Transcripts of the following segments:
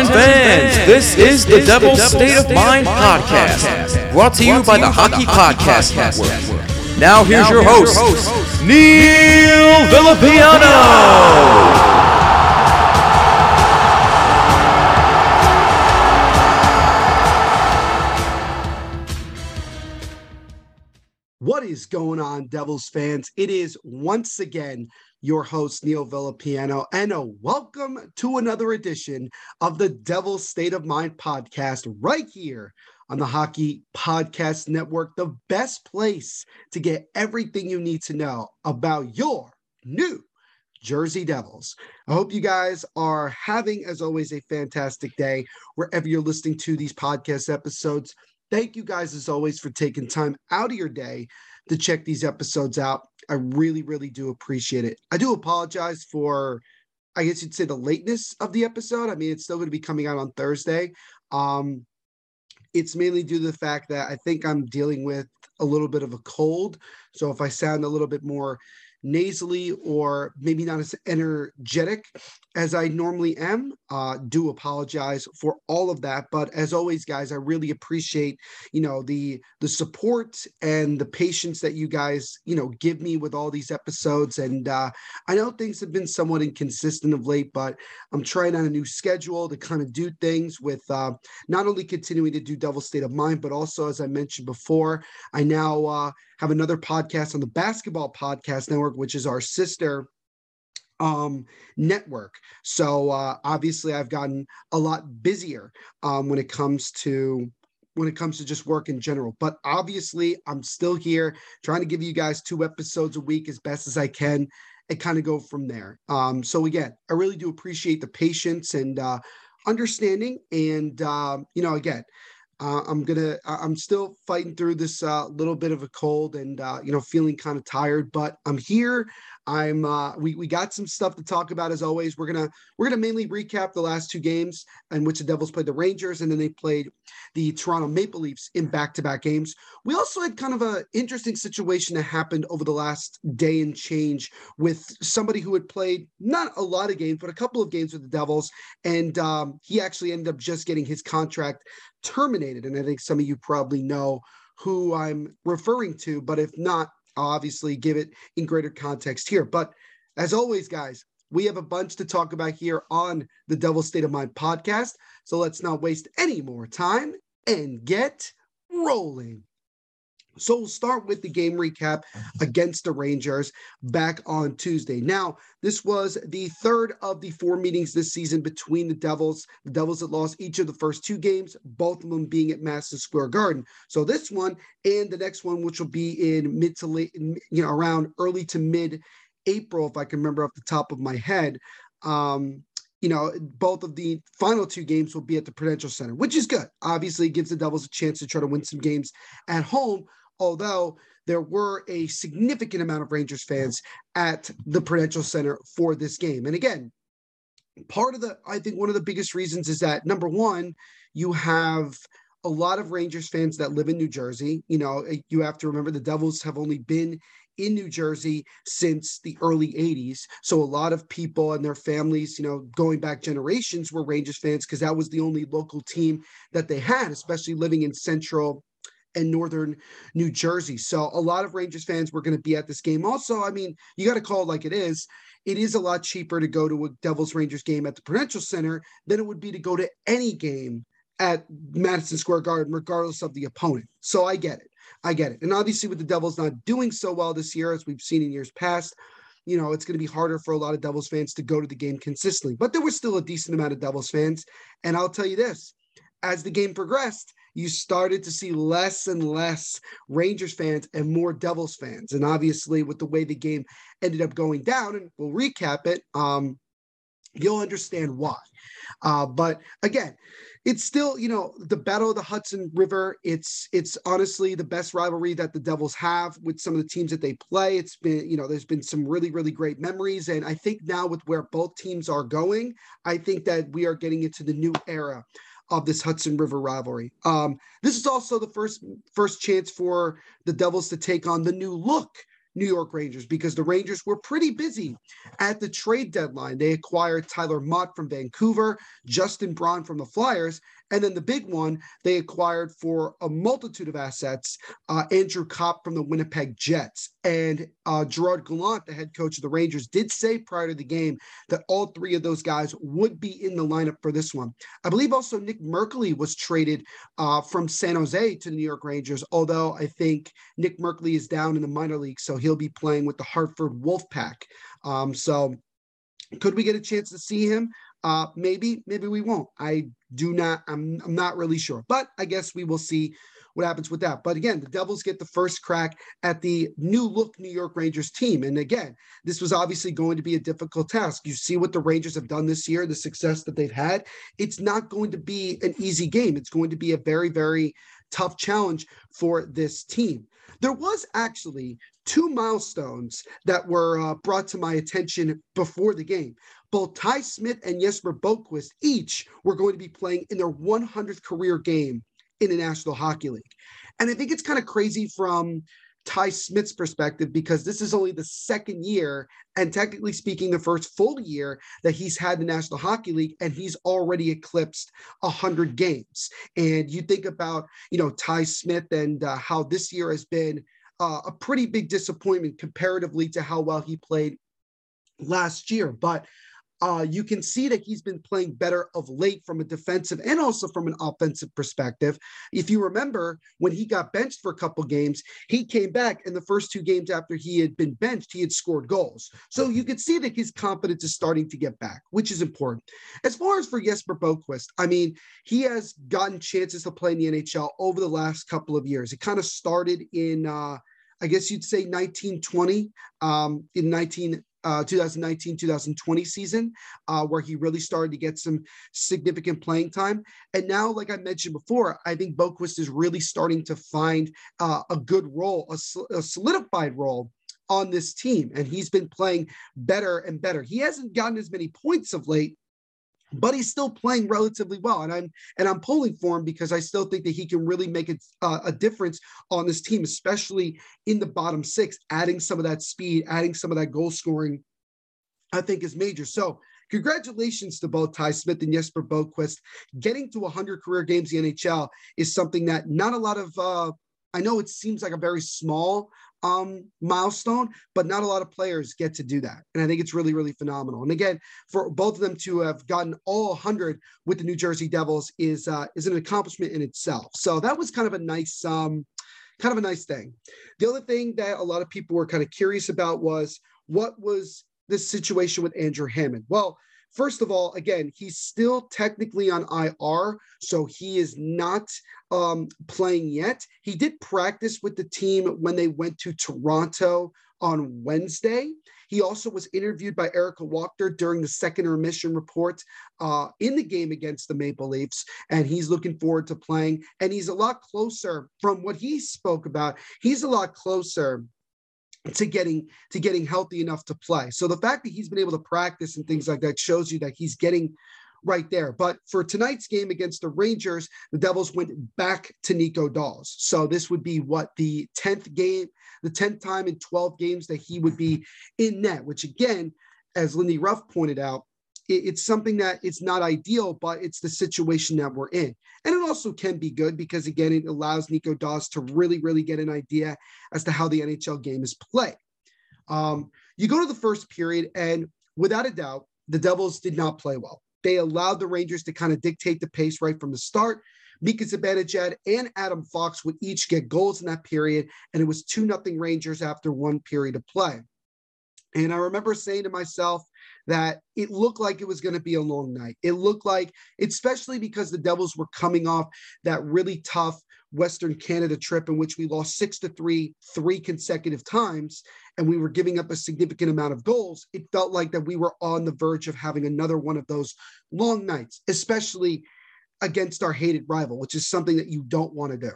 Attention fans, this is the Devil's State of Mind podcast, brought to you by the Hockey Podcast Network. Now here's your host, Neil Villapiano. What is going on, Devils fans? It is once again your host, Neil Villapiano, and a welcome to another edition of the Devil's State of Mind podcast right here on the Hockey Podcast Network, the best place to get everything you need to know about your new Jersey Devils. I hope you guys are having, as always, a fantastic day wherever you're listening to these podcast episodes. Thank you guys, as always, for taking time out of your day to check these episodes out. I really, really do appreciate it. I do apologize for, I guess you'd say, the lateness of the episode. I mean, it's still going to be coming out on Thursday. Um, it's mainly due to the fact that I think I'm dealing with a little bit of a cold. So if I sound a little bit more nasally or maybe not as energetic as I normally am. Uh, do apologize for all of that, but as always, guys, I really appreciate you know the the support and the patience that you guys you know give me with all these episodes. And uh, I know things have been somewhat inconsistent of late, but I'm trying on a new schedule to kind of do things with uh, not only continuing to do Devil State of Mind, but also as I mentioned before, I now uh, have another podcast on the Basketball Podcast Network, which is our sister um network. So uh obviously i've gotten a lot busier um when it comes to when it comes to just work in general. But obviously i'm still here trying to give you guys two episodes a week as best as i can and kind of go from there. Um so again i really do appreciate the patience and uh understanding and um you know again uh, I'm gonna. I'm still fighting through this uh, little bit of a cold, and uh, you know, feeling kind of tired. But I'm here. I'm. Uh, we we got some stuff to talk about as always. We're gonna we're gonna mainly recap the last two games in which the Devils played the Rangers, and then they played the Toronto Maple Leafs in back-to-back games. We also had kind of an interesting situation that happened over the last day and change with somebody who had played not a lot of games, but a couple of games with the Devils, and um, he actually ended up just getting his contract terminated. And I think some of you probably know who I'm referring to, but if not, I'll obviously give it in greater context here. But as always, guys, we have a bunch to talk about here on the Devil State of Mind podcast. So let's not waste any more time and get rolling. So we'll start with the game recap against the Rangers back on Tuesday. Now, this was the third of the four meetings this season between the Devils. The Devils had lost each of the first two games, both of them being at Madison Square Garden. So this one and the next one, which will be in mid to late, you know, around early to mid April, if I can remember off the top of my head. Um, you know, both of the final two games will be at the Prudential Center, which is good. Obviously, gives the Devils a chance to try to win some games at home although there were a significant amount of Rangers fans at the Prudential Center for this game. And again, part of the, I think one of the biggest reasons is that number one, you have a lot of Rangers fans that live in New Jersey. You know, eh, you have to remember the Devils have only been in New Jersey since the early 80s. So a lot of people and their families, you know, going back generations were Rangers fans because that was the only local team that they had, especially living in central and northern New Jersey. So a lot of Rangers fans were going to be at this game. Also, I mean, you got to call it like it is. It is a lot cheaper to go to a Devils Rangers game at the Prudential Center than it would be to go to any game at Madison Square Garden, regardless of the opponent. So I get it. I get it. And obviously, with the Devils not doing so well this year, as we've seen in years past, you know, it's going to be harder for a lot of Devils fans to go to the game consistently. But there was still a decent amount of Devils fans. And I'll tell you this as the game progressed, you started to see less and less Rangers fans and more Devils fans. And obviously, with the way the game ended up going down, and we'll recap it, um, you'll understand why. Uh, but again, it's still, you know, the battle of the Hudson River. It's it's honestly the best rivalry that the Devils have with some of the teams that they play. It's been, you know, there's been some really, really great memories. And I think now with where both teams are going, I think that we are getting into the new era of this Hudson River rivalry. Um, this is also the first first chance for the Devils to take on the new look New York Rangers because the Rangers were pretty busy at the trade deadline. They acquired Tyler Motte from Vancouver, Justin Braun from the Flyers, and then the big one they acquired for a multitude of assets uh, Andrew Copp from the Winnipeg Jets. And uh, Gerard Gallant, the head coach of the Rangers, did say prior to the game that all three of those guys would be in the lineup for this one. I believe also Nick Merkley was traded uh, from San Jose to the New York Rangers, although I think Nick Merkley is down in the minor league, so he'll be playing with the Hartford Wolfpack. Um, so could we get a chance to see him? Uh, maybe, maybe we won't. I do not, I'm, I'm not really sure, but I guess we will see what happens with that. But again, the Devils get the first crack at the new look New York Rangers team. And again, this was obviously going to be a difficult task. You see what the Rangers have done this year, the success that they've had. It's not going to be an easy game. It's going to be a very, very tough challenge for this team. There was actually two milestones that were uh, brought to my attention before the game. Both Ty Smith and Jesper Boqvist each were going to be playing in their 100th career game in the National Hockey League. And I think it's kind of crazy from Ty Smith's perspective because this is only the second year, and technically speaking, the first full year that he's had the National Hockey League, and he's already eclipsed 100 games. And you think about, you know, Ty Smith and uh, how this year has been uh, a pretty big disappointment comparatively to how well he played last year. But uh, you can see that he's been playing better of late from a defensive and also from an offensive perspective. If you remember, when he got benched for a couple games, he came back in the first two games after he had been benched, he had scored goals. So you can see that his confidence is starting to get back, which is important. As far as for Jesper Boqvist, I mean, he has gotten chances to play in the NHL over the last couple of years. It kind of started in, uh, I guess you'd say 1920, um, in 19 uh, 2019 2020 season, uh, where he really started to get some significant playing time. And now, like I mentioned before, I think Boqvist is really starting to find uh, a good role, a, a solidified role on this team. And he's been playing better and better. He hasn't gotten as many points of late, but he's still playing relatively well. And i'm and i'm pulling for him because i still think that he can really make it, uh, a difference on this team especially in the bottom six adding some of that speed adding some of that goal scoring i think is major. So congratulations to both ty smith and jesper boqvist getting to 100 career games in the nhl is something that not a lot of uh, I know it seems like a very small um, milestone, but not a lot of players get to do that. And I think it's really, really phenomenal. And again, for both of them to have gotten all 100 with the New Jersey Devils is uh, is an accomplishment in itself. So that was kind of a nice, um, kind of a nice thing. The other thing that a lot of people were kind of curious about was what was this situation with Andrew Hammond? Well, First of all, again, he's still technically on IR, so he is not um, playing yet. He did practice with the team when they went to Toronto on Wednesday. He also was interviewed by Erica Walker during the second remission report uh, in the game against the Maple Leafs, and he's looking forward to playing. And he's a lot closer from what he spoke about. He's a lot closer to getting to getting healthy enough to play. So the fact that he's been able to practice and things like that shows you that he's getting right there. But for tonight's game against the Rangers, the Devils went back to Nico Daws. So this would be what the 10th game, the 10th time in 12 games that he would be in net, which again, as Lindy Ruff pointed out, it's something that it's not ideal, but it's the situation that we're in. And it also can be good because, again, it allows Nico Daws to really, really get an idea as to how the NHL game is played. Um, you go to the first period, and without a doubt, the Devils did not play well. They allowed the Rangers to kind of dictate the pace right from the start. Mika Zibanejad and Adam Fox would each get goals in that period, and it was 2 nothing Rangers after one period of play. And I remember saying to myself that it looked like it was going to be a long night. It looked like, especially because the Devils were coming off that really tough Western Canada trip in which we lost six to three, three consecutive times, and we were giving up a significant amount of goals. It felt like that we were on the verge of having another one of those long nights, especially against our hated rival, which is something that you don't want to do.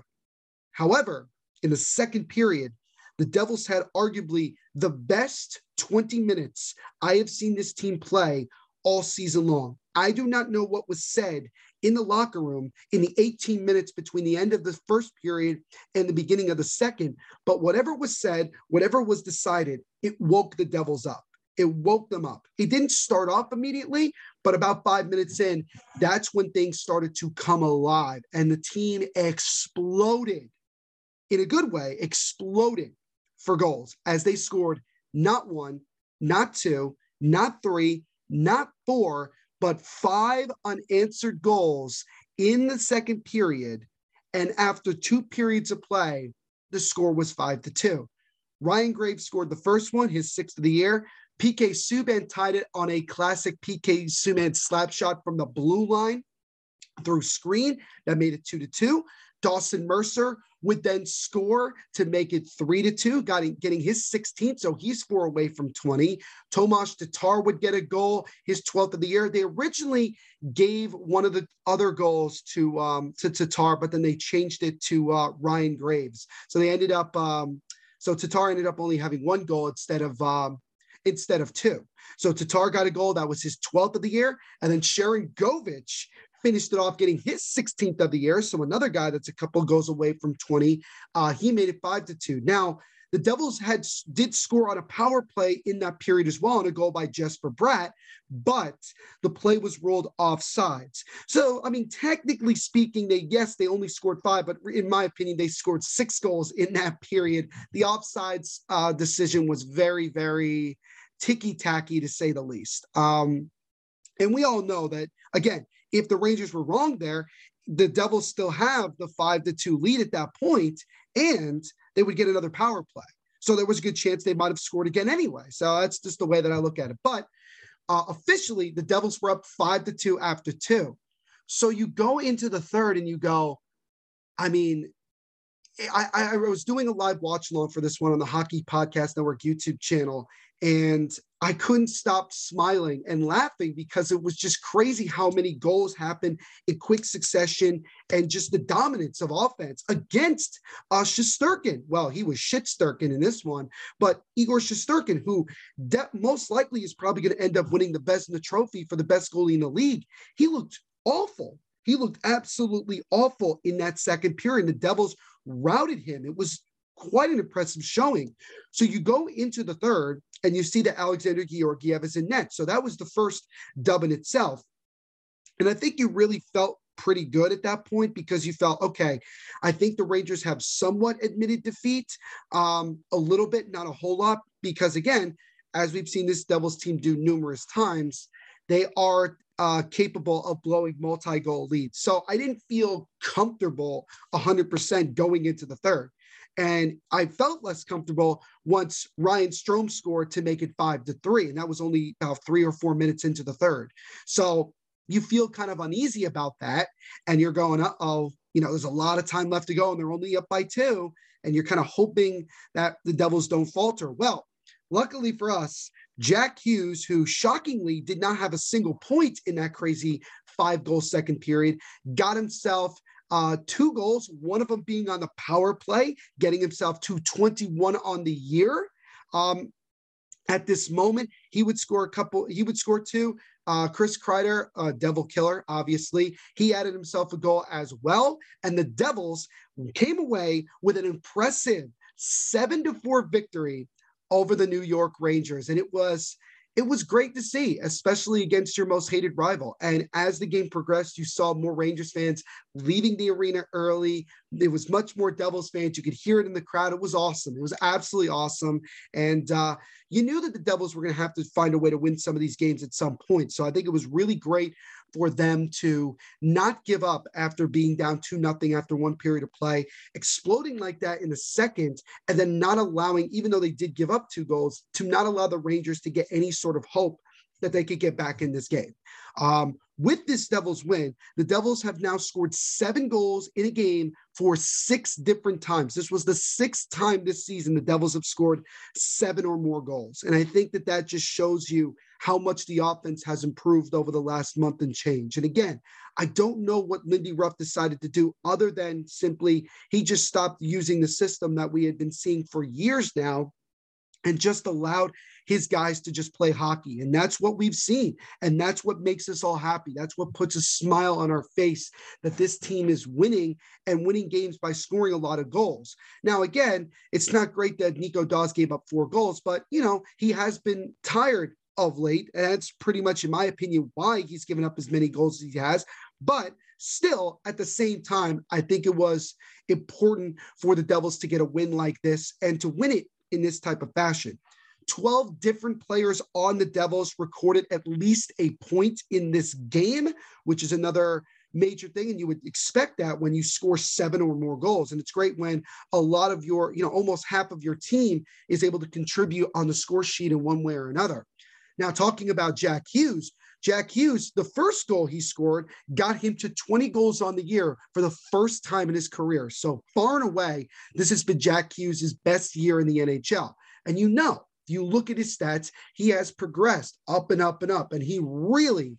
However, in the second period, the Devils had arguably the best 20 minutes I have seen this team play all season long. I do not know what was said in the locker room in the 18 minutes between the end of the first period and the beginning of the second, but whatever was said, whatever was decided, it woke the Devils up. It woke them up. It didn't start off immediately, but about five minutes in, that's when things started to come alive and the team exploded in a good way, exploded for goals as they scored not one, not two, not three, not four, but five unanswered goals in the second period. And after two periods of play, the score was five to two. Ryan Graves scored the first one, his sixth of the year. PK Subban tied it on a classic PK Subban slap shot from the blue line through screen that made it two to two. Dawson Mercer would then score to make it three to two, got getting his 16th, so he's four away from 20. Tomas Tatar would get a goal, his 12th of the year. They originally gave one of the other goals to um, to Tatar, but then they changed it to uh, Ryan Graves. So they ended up, um, so Tatar ended up only having one goal instead of um, instead of two. So Tatar got a goal that was his 12th of the year, and then Sharangovich finished it off getting his 16th of the year. So another guy that's a couple goes away from 20. Uh, he made it five to two. Now the Devils had did score on a power play in that period as well, on a goal by Jesper Bratt, but the play was ruled off sides. So, I mean, technically speaking, they yes, they only scored five, but in my opinion, they scored six goals in that period. The offsides uh, decision was very, very ticky tacky to say the least. Um, and we all know that again, if the Rangers were wrong there, the Devils still have the five to two lead at that point, and they would get another power play. So there was a good chance they might have scored again anyway. So that's just the way that I look at it. But uh, officially, the Devils were up five to two after two. So you go into the third and you go, I mean, I, I was doing a live watch along for this one on the Hockey Podcast Network YouTube channel, and I couldn't stop smiling and laughing because it was just crazy how many goals happened in quick succession and just the dominance of offense against uh, Shesterkin. Well, he was Shitsturkin in this one, but Igor Shesterkin, who de- most likely is probably going to end up winning the Vezina trophy for the best goalie in the league, he looked awful. He looked absolutely awful in that second period. The Devils routed him. It was quite an impressive showing. So you go into the third and you see that Alexander Georgiev is in net. So that was the first dub in itself. And I think you really felt pretty good at that point because you felt, okay, I think the Rangers have somewhat admitted defeat, um, a little bit, not a whole lot, because again, as we've seen this Devils team do numerous times, they are uh, capable of blowing multi goal leads. So I didn't feel comfortable 100% going into the third. And I felt less comfortable once Ryan Strome scored to make it five to three. And that was only about three or four minutes into the third. So you feel kind of uneasy about that. And you're going, oh, you know, there's a lot of time left to go and they're only up by two. And you're kind of hoping that the Devils don't falter. Well, luckily for us, Jack Hughes, who shockingly did not have a single point in that crazy five goal second period, got himself uh, two goals, one of them being on the power play, getting himself to 21 on the year. Um, at this moment, he would score a couple, he would score two. Uh, Chris Kreider, uh, Devil Killer, obviously, he added himself a goal as well. And the Devils came away with an impressive seven to four victory over the New York Rangers. And it was, it was great to see, especially against your most hated rival. And as the game progressed, you saw more Rangers fans leaving the arena early. There was much more Devils fans. You could hear it in the crowd. It was awesome. It was absolutely awesome. And uh, you knew that the Devils were going to have to find a way to win some of these games at some point. So I think it was really great for them to not give up after being down two nothing after one period of play, exploding like that in a second, and then not allowing, even though they did give up two goals, to not allow the Rangers to get any sort of hope that they could get back in this game. Um, with this Devils win, the Devils have now scored seven goals in a game for six different times. This was the sixth time this season the Devils have scored seven or more goals. And I think that that just shows you how much the offense has improved over the last month and change. And again, I don't know what Lindy Ruff decided to do other than simply he just stopped using the system that we had been seeing for years now and just allowed his guys to just play hockey. And that's what we've seen. And that's what makes us all happy. That's what puts a smile on our face that this team is winning and winning games by scoring a lot of goals. Now, again, it's not great that Nico Daws gave up four goals, but, you know, he has been tired of late. And that's pretty much, in my opinion, why he's given up as many goals as he has. But still, at the same time, I think it was important for the Devils to get a win like this and to win it in this type of fashion. 12 different players on the Devils recorded at least a point in this game, which is another major thing. And you would expect that when you score seven or more goals. And it's great when a lot of your, you know, almost half of your team is able to contribute on the score sheet in one way or another. Now, talking about Jack Hughes, Jack Hughes, the first goal he scored got him to 20 goals on the year for the first time in his career. So far and away, this has been Jack Hughes' best year in the NHL. And you know, if you look at his stats, he has progressed up and up and up. And he really,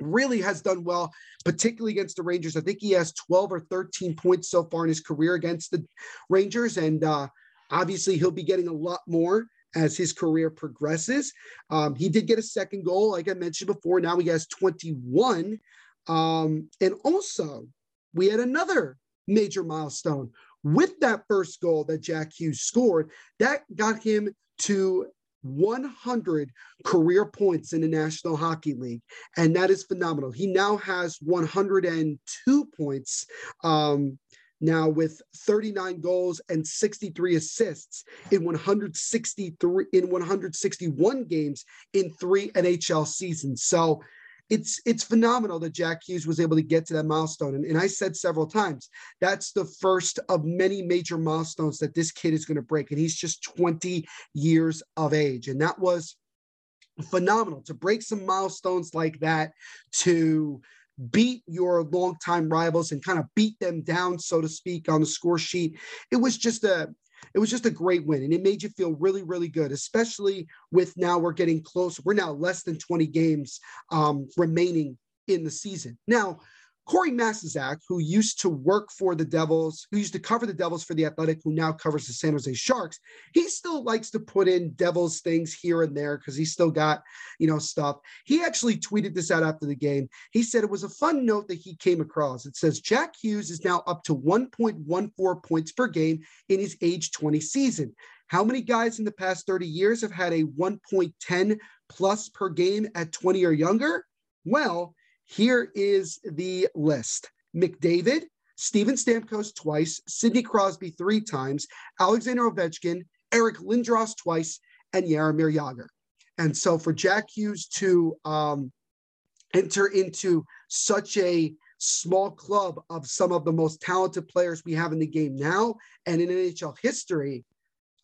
really has done well, particularly against the Rangers. I think he has 12 or 13 points so far in his career against the Rangers. And uh, obviously, he'll be getting a lot more as his career progresses. Um, he did get a second goal, like I mentioned before. Now he has 21. Um, and also, we had another major milestone with that first goal that Jack Hughes scored. That got him to 100 career points in the National Hockey League, and that is phenomenal. He now has 102 points. Um, now with 39 goals and 63 assists in 163 in 161 games in three NHL seasons. So it's it's phenomenal that Jack Hughes was able to get to that milestone. And, and I said several times, that's the first of many major milestones that this kid is going to break. And he's just 20 years of age. And that was phenomenal to break some milestones like that to beat your longtime rivals and kind of beat them down, so to speak, on the score sheet. It was just a it was just a great win and it made you feel really really good especially with now we're getting close we're now less than 20 games um, remaining in the season. Now Corey Masisak, who used to work for the Devils, who used to cover the Devils for the Athletic, who now covers the San Jose Sharks, he still likes to put in Devils things here and there because he's still got, you know, stuff. He actually tweeted this out after the game. He said it was a fun note that he came across. It says Jack Hughes is now up to 1.14 points per game in his age 20 season. How many guys in the past 30 years have had a 1.10 plus per game at 20 or younger? Well, here is the list McDavid, Steven Stamkos twice, Sidney Crosby three times, Alexander Ovechkin, Eric Lindros twice, and Jaromir Jagr. And so for Jack Hughes to um, enter into such a small club of some of the most talented players we have in the game now and in NHL history,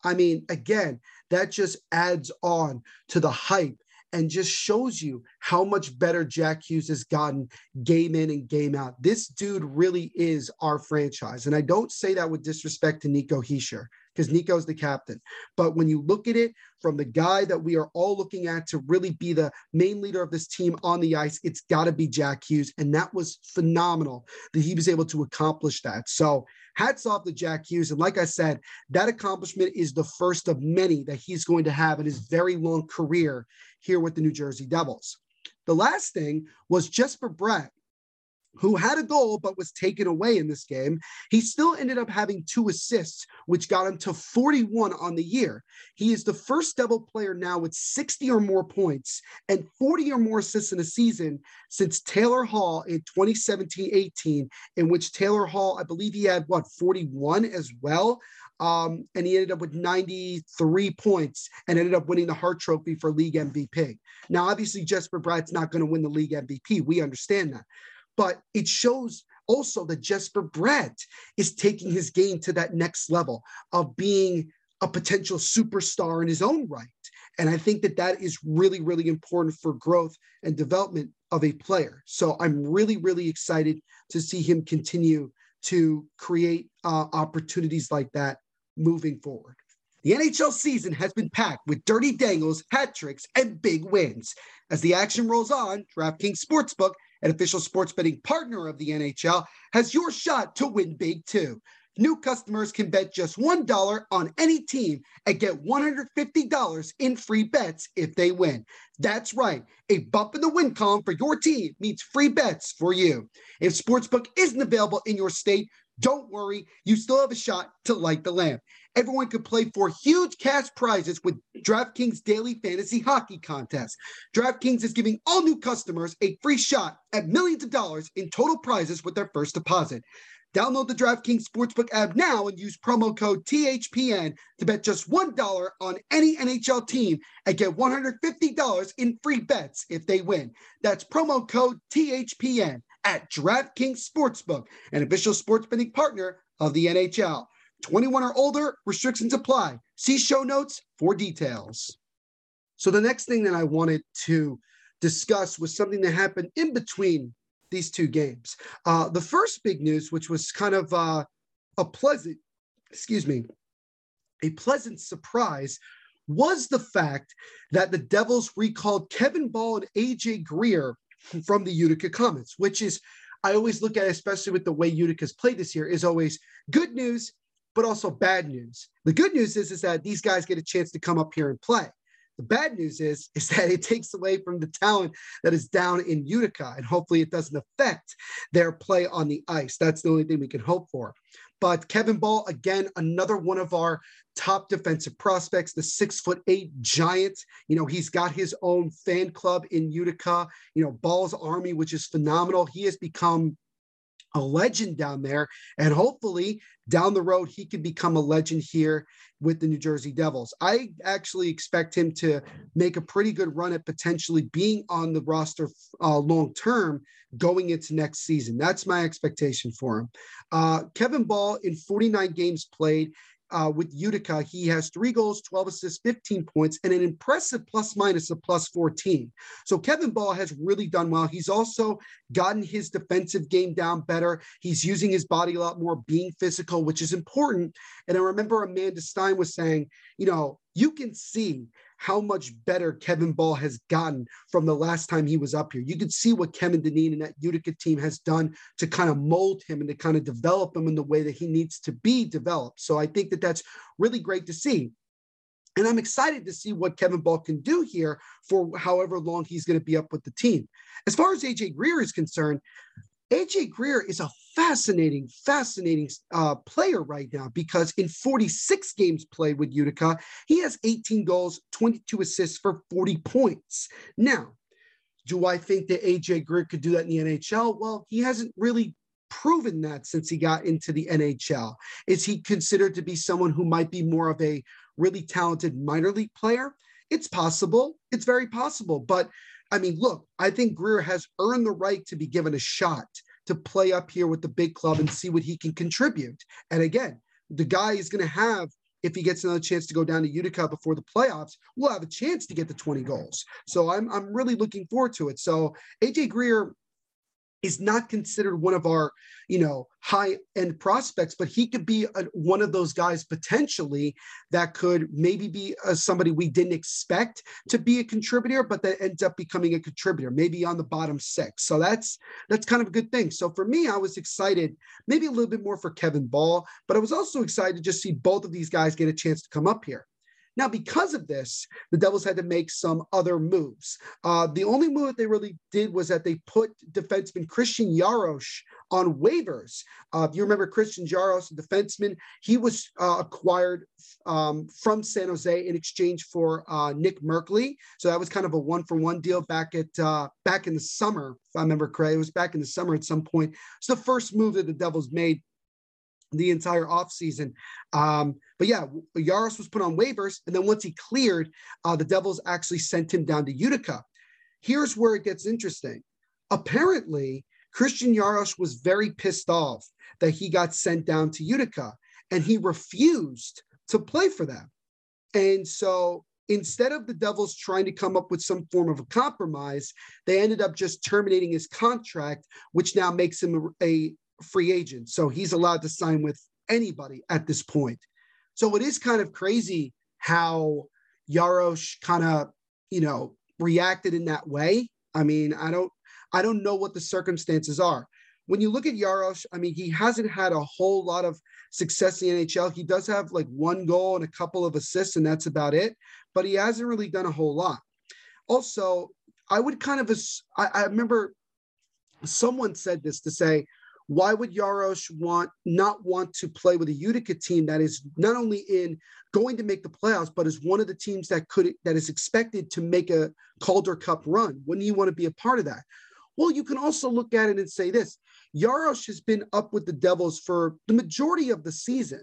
I mean, again, that just adds on to the hype and just shows you how much better Jack Hughes has gotten game in and game out. This dude really is our franchise. And I don't say that with disrespect to Nico Hischier because Nico's the captain. But when you look at it from the guy that we are all looking at to really be the main leader of this team on the ice, it's got to be Jack Hughes. And that was phenomenal that he was able to accomplish that. So hats off to Jack Hughes. And like I said, that accomplishment is the first of many that he's going to have in his very long career here with the New Jersey Devils. The last thing was Jesper Bratt who had a goal but was taken away in this game. He still ended up having two assists, which got him to 41 on the year. He is the first double player now with 60 or more points and 40 or more assists in a season since Taylor Hall in 2017 18, in which Taylor Hall, I believe he had what, 41 as well. Um, and he ended up with 93 points and ended up winning the Hart Trophy for league MVP. Now, obviously, Jesper Bratt's not going to win the league MVP. We understand that but it shows also that Jesper Bratt is taking his game to that next level of being a potential superstar in his own right. And I think that that is really, really important for growth and development of a player. So I'm really, really excited to see him continue to create uh, opportunities like that moving forward. The NHL season has been packed with dirty dangles, hat tricks, and big wins. As the action rolls on, DraftKings Sportsbook an official sports betting partner of the NHL, has your shot to win big too. New customers can bet just $1 on any team and get $150 in free bets if they win. That's right. A bump in the win column for your team means free bets for you. If Sportsbook isn't available in your state, don't worry, you still have a shot to light the lamp. Everyone can play for huge cash prizes with DraftKings Daily Fantasy Hockey Contest. DraftKings is giving all new customers a free shot at millions of dollars in total prizes with their first deposit. Download the DraftKings Sportsbook app now and use promo code THPN to bet just $1 on any NHL team and get $150 in free bets if they win. That's promo code THPN at DraftKings Sportsbook, an official sports betting partner of the NHL. 21 or older, restrictions apply. See show notes for details. So, the next thing that I wanted to discuss was something that happened in between these two games. Uh, the first big news, which was kind of uh, a pleasant, excuse me, a pleasant surprise, was the fact that the Devils recalled Kevin Bahl and AJ Greer from the Utica Comets, which is I always look at, especially with the way Utica's played this year, is always good news, but also bad news. The good news is, is that these guys get a chance to come up here and play. The bad news is, is that it takes away from the talent that is down in Utica, and hopefully it doesn't affect their play on the ice. That's the only thing we can hope for. But Kevin Bahl, again, another one of our top defensive prospects, the six foot eight giant. You know, he's got his own fan club in Utica, you know, Bahl's Army, which is phenomenal. He has become a legend down there. And hopefully down the road, he can become a legend here with the New Jersey Devils. I actually expect him to make a pretty good run at potentially being on the roster uh, long term going into next season. That's my expectation for him. Uh, Kevin Bahl, in 49 games played uh, with Utica, he has three goals, 12 assists, 15 points, and an impressive plus minus of plus 14. So Kevin Bahl has really done well. He's also gotten his defensive game down better. He's using his body a lot more, being physical, which is important. And I remember Amanda Stein was saying, you know, you can see how much better Kevin Bahl has gotten from the last time he was up here. You can see what Kevin Dineen and that Utica team has done to kind of mold him and to kind of develop him in the way that he needs to be developed. So I think that that's really great to see. And I'm excited to see what Kevin Bahl can do here for however long he's going to be up with the team. As far as AJ Greer is concerned, AJ Greer is a fascinating, fascinating uh, player right now because in 46 games played with Utica, he has 18 goals, 22 assists for 40 points. Now, do I think that AJ Greer could do that in the NHL? Well, he hasn't really proven that since he got into the NHL. Is he considered to be someone who might be more of a really talented minor league player? It's possible. It's very possible. But I mean, look, I think Greer has earned the right to be given a shot to play up here with the big club and see what he can contribute. And again, the guy is going to have, if he gets another chance to go down to Utica before the playoffs, we'll have a chance to get the 20 goals. So I'm, I'm really looking forward to it. So AJ Greer, is not considered one of our, you know, high end prospects, but he could be a, one of those guys potentially that could maybe be uh, somebody we didn't expect to be a contributor, but that ends up becoming a contributor, maybe on the bottom six. So that's that's kind of a good thing. So for me, I was excited, maybe a little bit more for Kevin Bahl, but I was also excited to just see both of these guys get a chance to come up here. Now, because of this, the Devils had to make some other moves. Uh, the only move that they really did was that they put defenseman Christian Jaros on waivers. Uh, if you remember Christian Jaros, a defenseman, he was uh, acquired um, from San Jose in exchange for uh, Nick Merkley. So that was kind of a one for one deal back at uh, back in the summer, if I remember correctly. It was back in the summer at some point. It's the first move that the Devils made the entire offseason. Um, but yeah, Jaros was put on waivers. And then once he cleared, uh, the Devils actually sent him down to Utica. Here's where it gets interesting. Apparently, Christian Yaros was very pissed off that he got sent down to Utica and he refused to play for them. And so instead of the Devils trying to come up with some form of a compromise, they ended up just terminating his contract, which now makes him a, a free agent. So he's allowed to sign with anybody at this point. So it is kind of crazy how Yarosh kind of, you know, reacted in that way. I mean, I don't I don't know what the circumstances are. When you look at Yarosh, I mean, he hasn't had a whole lot of success in the NHL. He does have like one goal and a couple of assists, and that's about it. But he hasn't really done a whole lot. Also, I would kind of, I, I remember someone said this to say, why would Yarosh want not want to play with a Utica team that is not only in going to make the playoffs, but is one of the teams that could that is expected to make a Calder Cup run? Wouldn't you want to be a part of that? Well, you can also look at it and say this: Yarosh has been up with the Devils for the majority of the season.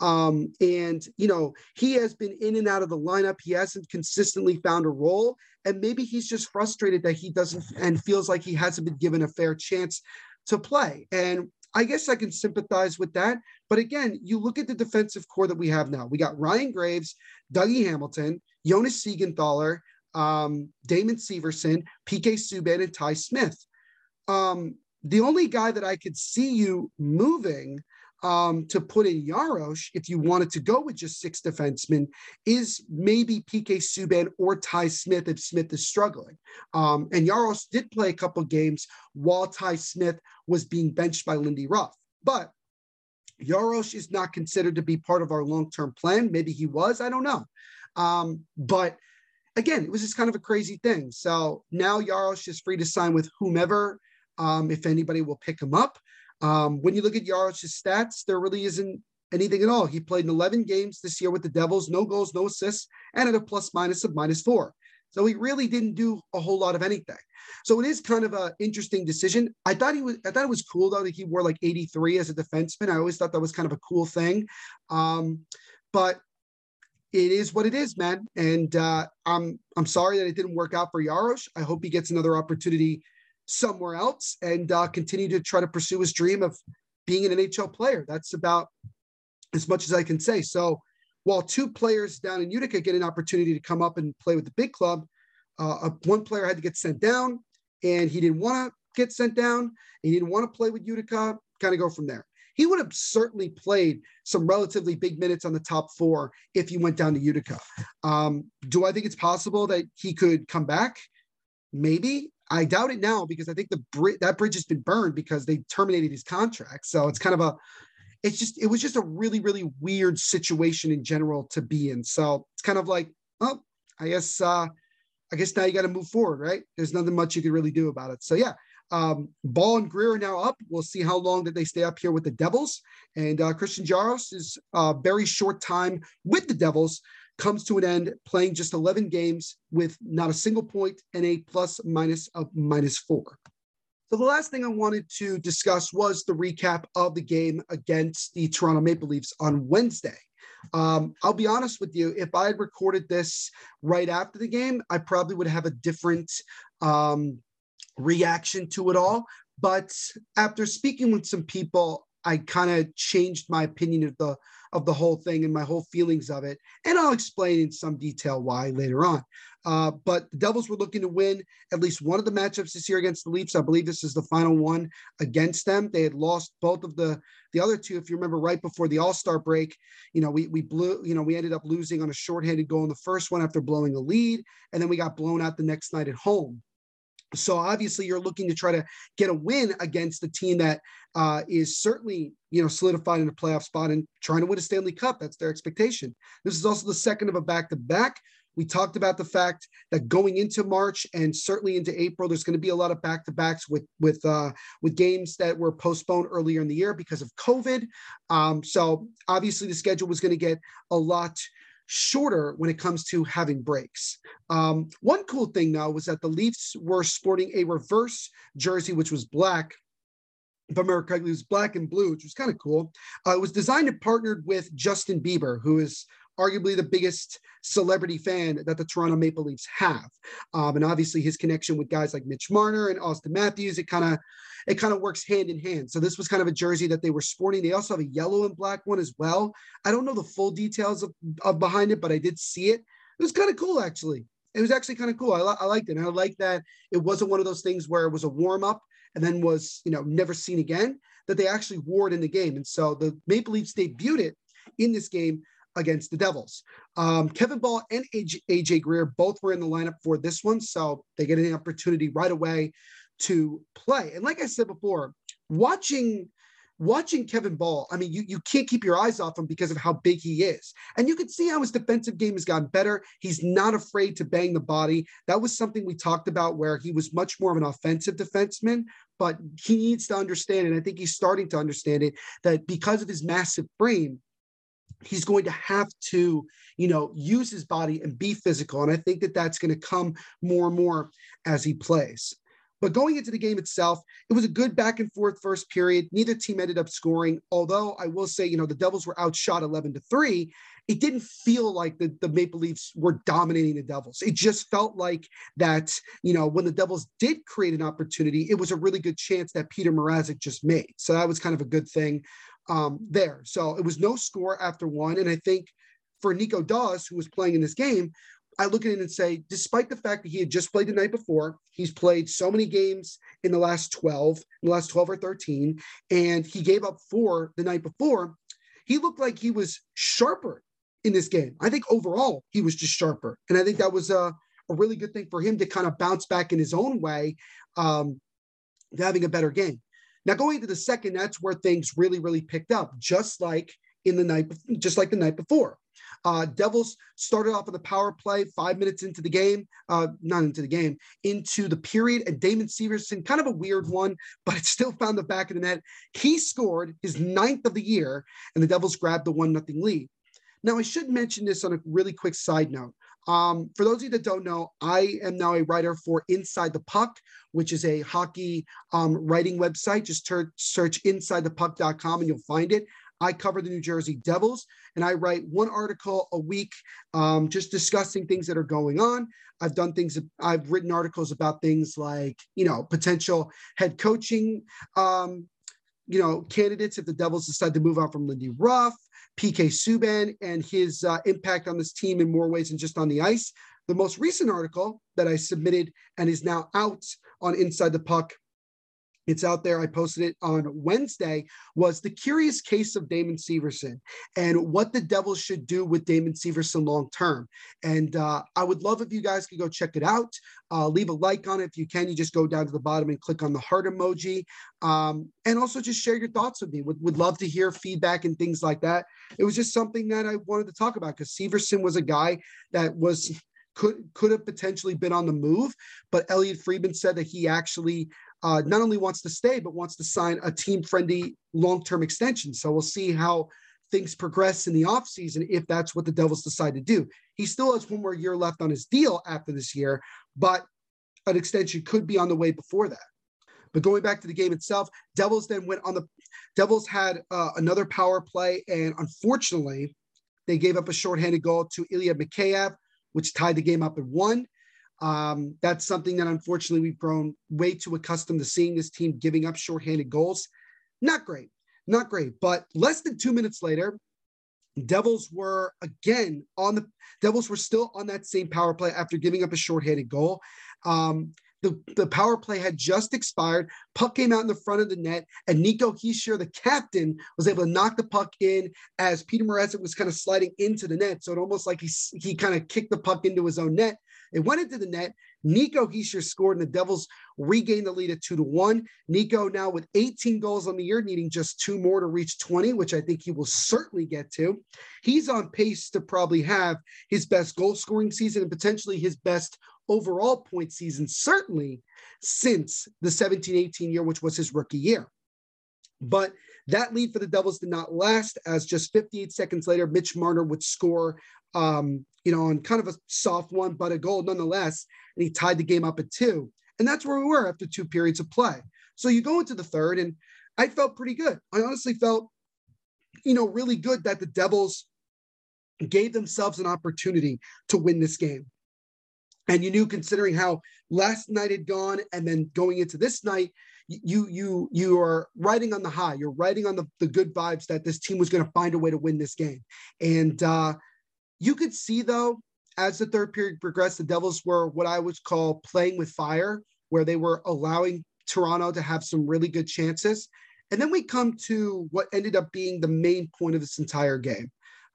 Um, and, you know, he has been in and out of the lineup. He hasn't consistently found a role. And maybe he's just frustrated that he doesn't and feels like he hasn't been given a fair chance to play. And I guess I can sympathize with that. But again, you look at the defensive core that we have now. We got Ryan Graves, Dougie Hamilton, Jonas Siegenthaler, um, Damon Severson, PK Subban, and Ty Smith. Um, the only guy that I could see you moving um, to put in Yarosh, if you wanted to go with just six defensemen, is maybe PK Subban or Ty Smith if Smith is struggling. Um, and Yarosh did play a couple games while Ty Smith was being benched by Lindy Ruff. But Yarosh is not considered to be part of our long term plan. Maybe he was, I don't know. Um, but again, it was just kind of a crazy thing. So now Yarosh is free to sign with whomever, um, if anybody will pick him up. Um, when you look at Jaros's stats, there really isn't anything at all. He played in 11 games this year with the Devils, no goals, no assists, and at a plus minus of minus four. So he really didn't do a whole lot of anything. So it is kind of an interesting decision. I thought he was. I thought it was cool though that he wore like 83 as a defenseman. I always thought that was kind of a cool thing. Um, but it is what it is, man. And uh, I'm I'm sorry that it didn't work out for Jaros. I hope he gets another opportunity somewhere else and uh, continue to try to pursue his dream of being an NHL player. That's about as much as I can say. So while two players down in Utica get an opportunity to come up and play with the big club, uh, one player had to get sent down and he didn't want to get sent down. He didn't want to play with Utica, kind of go from there. He would have certainly played some relatively big minutes on the top four if he went down to Utica. Um, do I think it's possible that he could come back? Maybe. I doubt it now because I think the bri- that bridge has been burned because they terminated his contract. So it's kind of a, it's just it was just a really really weird situation in general to be in. So it's kind of like, oh, I guess uh, I guess now you got to move forward, right? There's nothing much you can really do about it. So yeah, um, Bahl and Greer are now up. We'll see how long that they stay up here with the Devils. And uh, Christian Jaros is a uh, very short time with the Devils comes to an end playing just 11 games with not a single point and a plus minus of minus four. So the last thing I wanted to discuss was the recap of the game against the Toronto Maple Leafs on Wednesday. Um, I'll be honest with you, if I had recorded this right after the game, I probably would have a different um, reaction to it all. But after speaking with some people, I kind of changed my opinion of the of the whole thing and my whole feelings of it. And I'll explain in some detail why later on. Uh, but the Devils were looking to win at least one of the matchups this year against the Leafs. I believe this is the final one against them. They had lost both of the the other two. If you remember, right before the All Star break, you know we we blew. You know we ended up losing on a shorthanded goal in the first one after blowing a lead, and then we got blown out the next night at home. So obviously, you're looking to try to get a win against a team that uh, is certainly, you know, solidified in a playoff spot and trying to win a Stanley Cup. That's their expectation. This is also the second of a back-to-back. We talked about the fact that going into March and certainly into April, there's going to be a lot of back-to-backs with with uh, with games that were postponed earlier in the year because of COVID. Um, so obviously, the schedule was going to get a lot shorter when it comes to having breaks. Um, one cool thing though was that the Leafs were sporting a reverse jersey, which was black. If I it was black and blue, which was kind of cool. Uh, it was designed and partnered with Justin Bieber, who is arguably the biggest celebrity fan that the Toronto Maple Leafs have. Um, and obviously his connection with guys like Mitch Marner and Auston Matthews, it kind of it kind of works hand in hand. So this was kind of a jersey that they were sporting. They also have a yellow and black one as well. I don't know the full details of, of behind it, but I did see it. It was kind of cool actually. It was actually kind of cool. I, I liked it. And I like that it wasn't one of those things where it was a warm up and then was, you know, never seen again, that they actually wore it in the game. And so the Maple Leafs debuted it in this game against the Devils. Um, Kevin Bahl and AJ, AJ Greer both were in the lineup for this one. So they get an opportunity right away to play. And like I said before, watching watching Kevin Bahl, I mean, you, you can't keep your eyes off him because of how big he is. And you can see how his defensive game has gotten better. He's not afraid to bang the body. That was something we talked about where he was much more of an offensive defenseman, but he needs to understand, and I think he's starting to understand it, that because of his massive frame, he's going to have to you know use his body and be physical and i think that that's going to come more and more as he plays but going into the game itself, it was a good back and forth first period. Neither team ended up scoring. Although I will say, you know, the Devils were outshot 11 to 3. It didn't feel like the, the Maple Leafs were dominating the Devils. It just felt like that, you know, when the Devils did create an opportunity, it was a really good chance that Peter Mrazek just made. So that was kind of a good thing um, there. So it was no score after one. And I think for Nico Daws, who was playing in this game, I look at it and say, despite the fact that he had just played the night before, he's played so many games in the last 12, in the last 12 or 13, and he gave up four the night before, he looked like he was sharper in this game. I think overall he was just sharper. And I think that was a, a really good thing for him to kind of bounce back in his own way, um, having a better game. Now going to the second, that's where things really, really picked up, just like in the night, just like the night before. Uh, Devils started off with a power play five minutes into the game, uh, not into the game, into the period. And Damon Severson, kind of a weird one, but it still found the back of the net. He scored his ninth of the year, and the Devils grabbed the one nothing lead. Now, I should mention this on a really quick side note. Um, for those of you that don't know, I am now a writer for Inside the Puck, which is a hockey um, writing website. Just ter- search insidethepuck.com and you'll find it. I cover the New Jersey Devils, and I write one article a week, um, just discussing things that are going on. I've done things. I've written articles about things like you know potential head coaching, um, you know candidates if the Devils decide to move on from Lindy Ruff, PK Subban, and his uh, impact on this team in more ways than just on the ice. The most recent article that I submitted and is now out on Inside the Puck it's out there. I posted it on Wednesday. Was the curious case of Damon Severson and what the Devils should do with Damon Severson long term. And uh, I would love if you guys could go check it out. Uh, leave a like on it if you can. You just go down to the bottom and click on the heart emoji, um, and also just share your thoughts with me. Would would love to hear feedback and things like that. It was just something that I wanted to talk about because Severson was a guy that was could could have potentially been on the move, but Elliotte Friedman said that he actually uh, not only wants to stay, but wants to sign a team friendly long term extension. So we'll see how things progress in the offseason if that's what the Devils decide to do. He still has one more year left on his deal after this year, but an extension could be on the way before that. But going back to the game itself, Devils then went on the Devils had uh, another power play, and unfortunately, they gave up a shorthanded goal to Ilya Mikheyev, which tied the game up at one. Um, that's something that unfortunately we've grown way too accustomed to seeing this team giving up shorthanded goals. Not great. not great. But less than two minutes later, Devils were again on the Devils were still on that same power play after giving up a shorthanded goal. Um, the, the power play had just expired. Puck came out in the front of the net, and Nico Hischier, the captain, was able to knock the puck in as Peter Mrazek was kind of sliding into the net. So it almost like he, he kind of kicked the puck into his own net. It went into the net. Nico Hischier scored, and the Devils regained the lead at two to one. Nico now with 18 goals on the year, needing just two more to reach 20, which I think he will certainly get to. He's on pace to probably have his best goal scoring season and potentially his best overall point season, certainly since the 17 18 year, which was his rookie year. But that lead for the Devils did not last, as just 58 seconds later, Mitch Marner would score um, you know, on kind of a soft one, but a goal nonetheless. And he tied the game up at two. And that's where we were after two periods of play. So you go into the third, and I felt pretty good. I honestly felt, you know, really good that the Devils gave themselves an opportunity to win this game. And you knew, considering how last night had gone, and then going into this night, you you you are riding on the high. You're riding on the, the good vibes that this team was going to find a way to win this game. And uh, you could see though, as the third period progressed, the Devils were what I would call playing with fire, where they were allowing Toronto to have some really good chances. And then we come to what ended up being the main point of this entire game.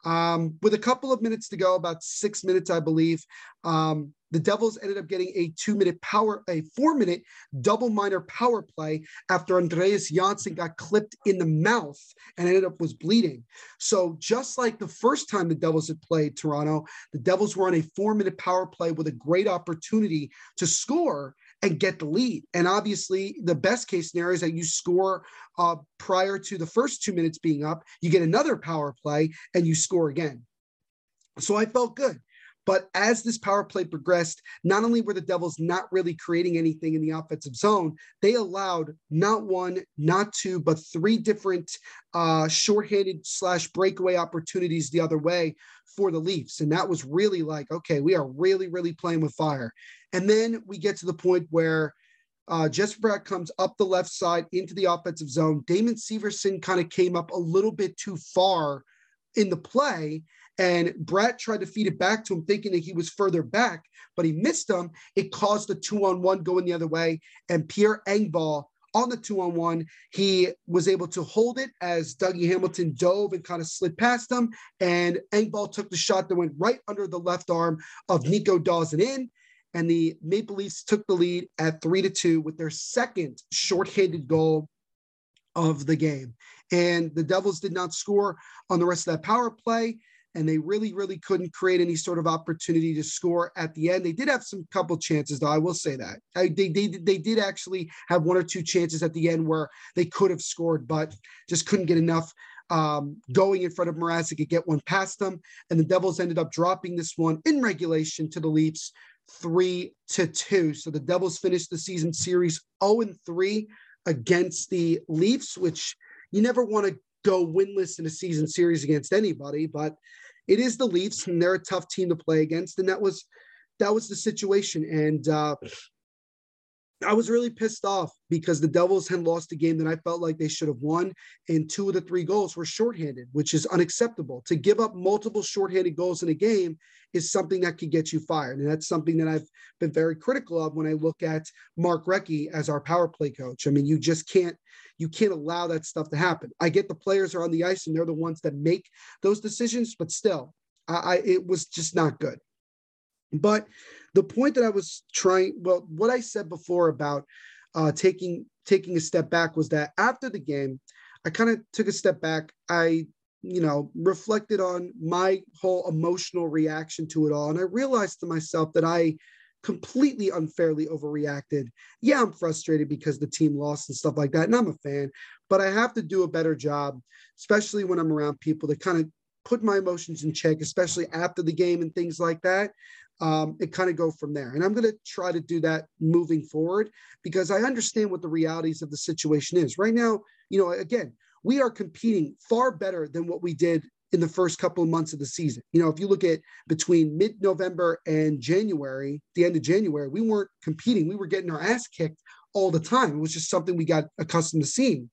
Um, with a couple of minutes to go, about six minutes, I believe, um, the Devils ended up getting a two minute power, a four minute double minor power play after Andreas Johnsson got clipped in the mouth and ended up was bleeding. So just like the first time the Devils had played Toronto, the Devils were on a four minute power play with a great opportunity to score and get the lead. And obviously, the best case scenario is that you score uh, prior to the first two minutes being up, you get another power play and you score again. So I felt good. But as this power play progressed, not only were the Devils not really creating anything in the offensive zone, they allowed not one, not two, but three different uh, shorthanded slash breakaway opportunities the other way for the Leafs. And that was really like, okay, we are really, really playing with fire. And then we get to the point where uh, Jesper Bratt comes up the left side into the offensive zone. Damon Severson kind of came up a little bit too far in the play. And Bratt tried to feed it back to him, thinking that he was further back, but he missed him. It caused the two on one going the other way. And Pierre Engvall on the two on one, he was able to hold it as Dougie Hamilton dove and kind of slid past him. And Engvall took the shot that went right under the left arm of Nico Dawson in. And the Maple Leafs took the lead at three to two with their second shorthanded goal of the game. And the Devils did not score on the rest of that power play and they really, really couldn't create any sort of opportunity to score at the end. They did have some couple chances, though. I will say that I, they they they did actually have one or two chances at the end where they could have scored, but just couldn't get enough um, going in front of Mrazek to get one past them. And the Devils ended up dropping this one in regulation to the Leafs, three to two. So the Devils finished the season series 0 and 3 against the Leafs, which you never want to go winless in a season series against anybody, but it is the Leafs, and they're a tough team to play against, and that was that was the situation. And uh, I was really pissed off because the Devils had lost a game that I felt like they should have won, and two of the three goals were shorthanded, which is unacceptable. To give up multiple shorthanded goals in a game is something that could get you fired, and that's something that I've been very critical of when I look at Mark Recchi as our power play coach. I mean, you just can't you can't allow that stuff to happen. I get the players are on the ice and they're the ones that make those decisions, but still, I, I it was just not good. But the point that I was trying, well, what I said before about uh, taking taking a step back was that after the game, I kind of took a step back. I, you know, reflected on my whole emotional reaction to it all, and I realized to myself that I completely unfairly overreacted. Yeah, I'm frustrated because the team lost and stuff like that, and I'm a fan, but I have to do a better job, especially when I'm around people that kind of put my emotions in check, especially after the game and things like that. Um, and kind of go from there. And I'm going to try to do that moving forward because I understand what the realities of the situation is. Right now, you know, again, we are competing far better than what we did in the first couple of months of the season. You know, if you look at between mid November and January, the end of January, we weren't competing. We were getting our ass kicked all the time. It was just something we got accustomed to seeing.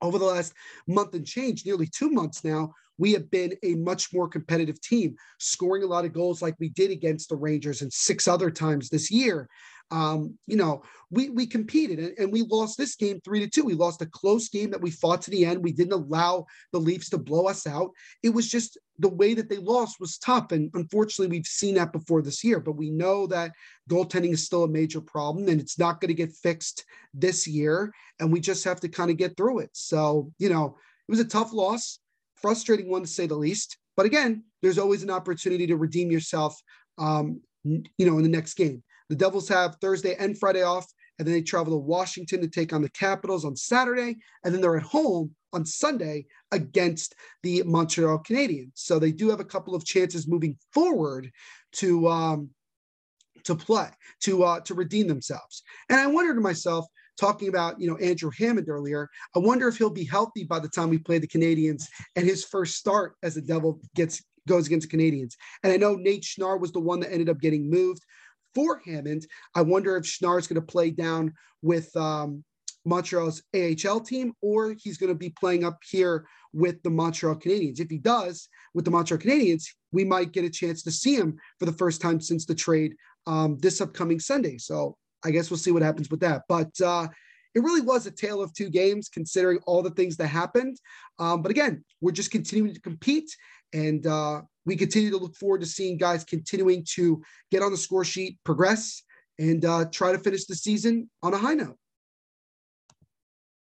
over the last month and change, nearly two months now, we have been a much more competitive team, scoring a lot of goals like we did against the Rangers and six other times this year. Um, you know, we we competed and, and, we lost this game three to two. We lost a close game that we fought to the end. We didn't allow the Leafs to blow us out. It was just the way that they lost was tough. And unfortunately, we've seen that before this year, but we know that goaltending is still a major problem and it's not going to get fixed this year. And we just have to kind of get through it. So, you know, it was a tough loss, frustrating one to say the least. But again, there's always an opportunity to redeem yourself, um, you know, in the next game. The Devils have Thursday and Friday off, and then they travel to Washington to take on the Capitals on Saturday, and then they're at home on Sunday against the Montreal Canadiens. So they do have a couple of chances moving forward to um, to play to uh, to redeem themselves. And I wonder to myself, talking about you know Andrew Hammond earlier, I wonder if he'll be healthy by the time we play the Canadiens and his first start as a Devil gets goes against the Canadiens. And I know Nate Schnarr was the one that ended up getting moved for Hammond. I wonder if Schnarr is going to play down with um, Montreal's AHL team or he's going to be playing up here with the Montreal Canadiens. If he does with the Montreal Canadiens, we might get a chance to see him for the first time since the trade um, this upcoming Sunday. So I guess we'll see what happens with that. But uh, it really was a tale of two games considering all the things that happened. Um, but again, we're just continuing to compete and uh, we continue to look forward to seeing guys continuing to get on the score sheet, progress, and uh, try to finish the season on a high note.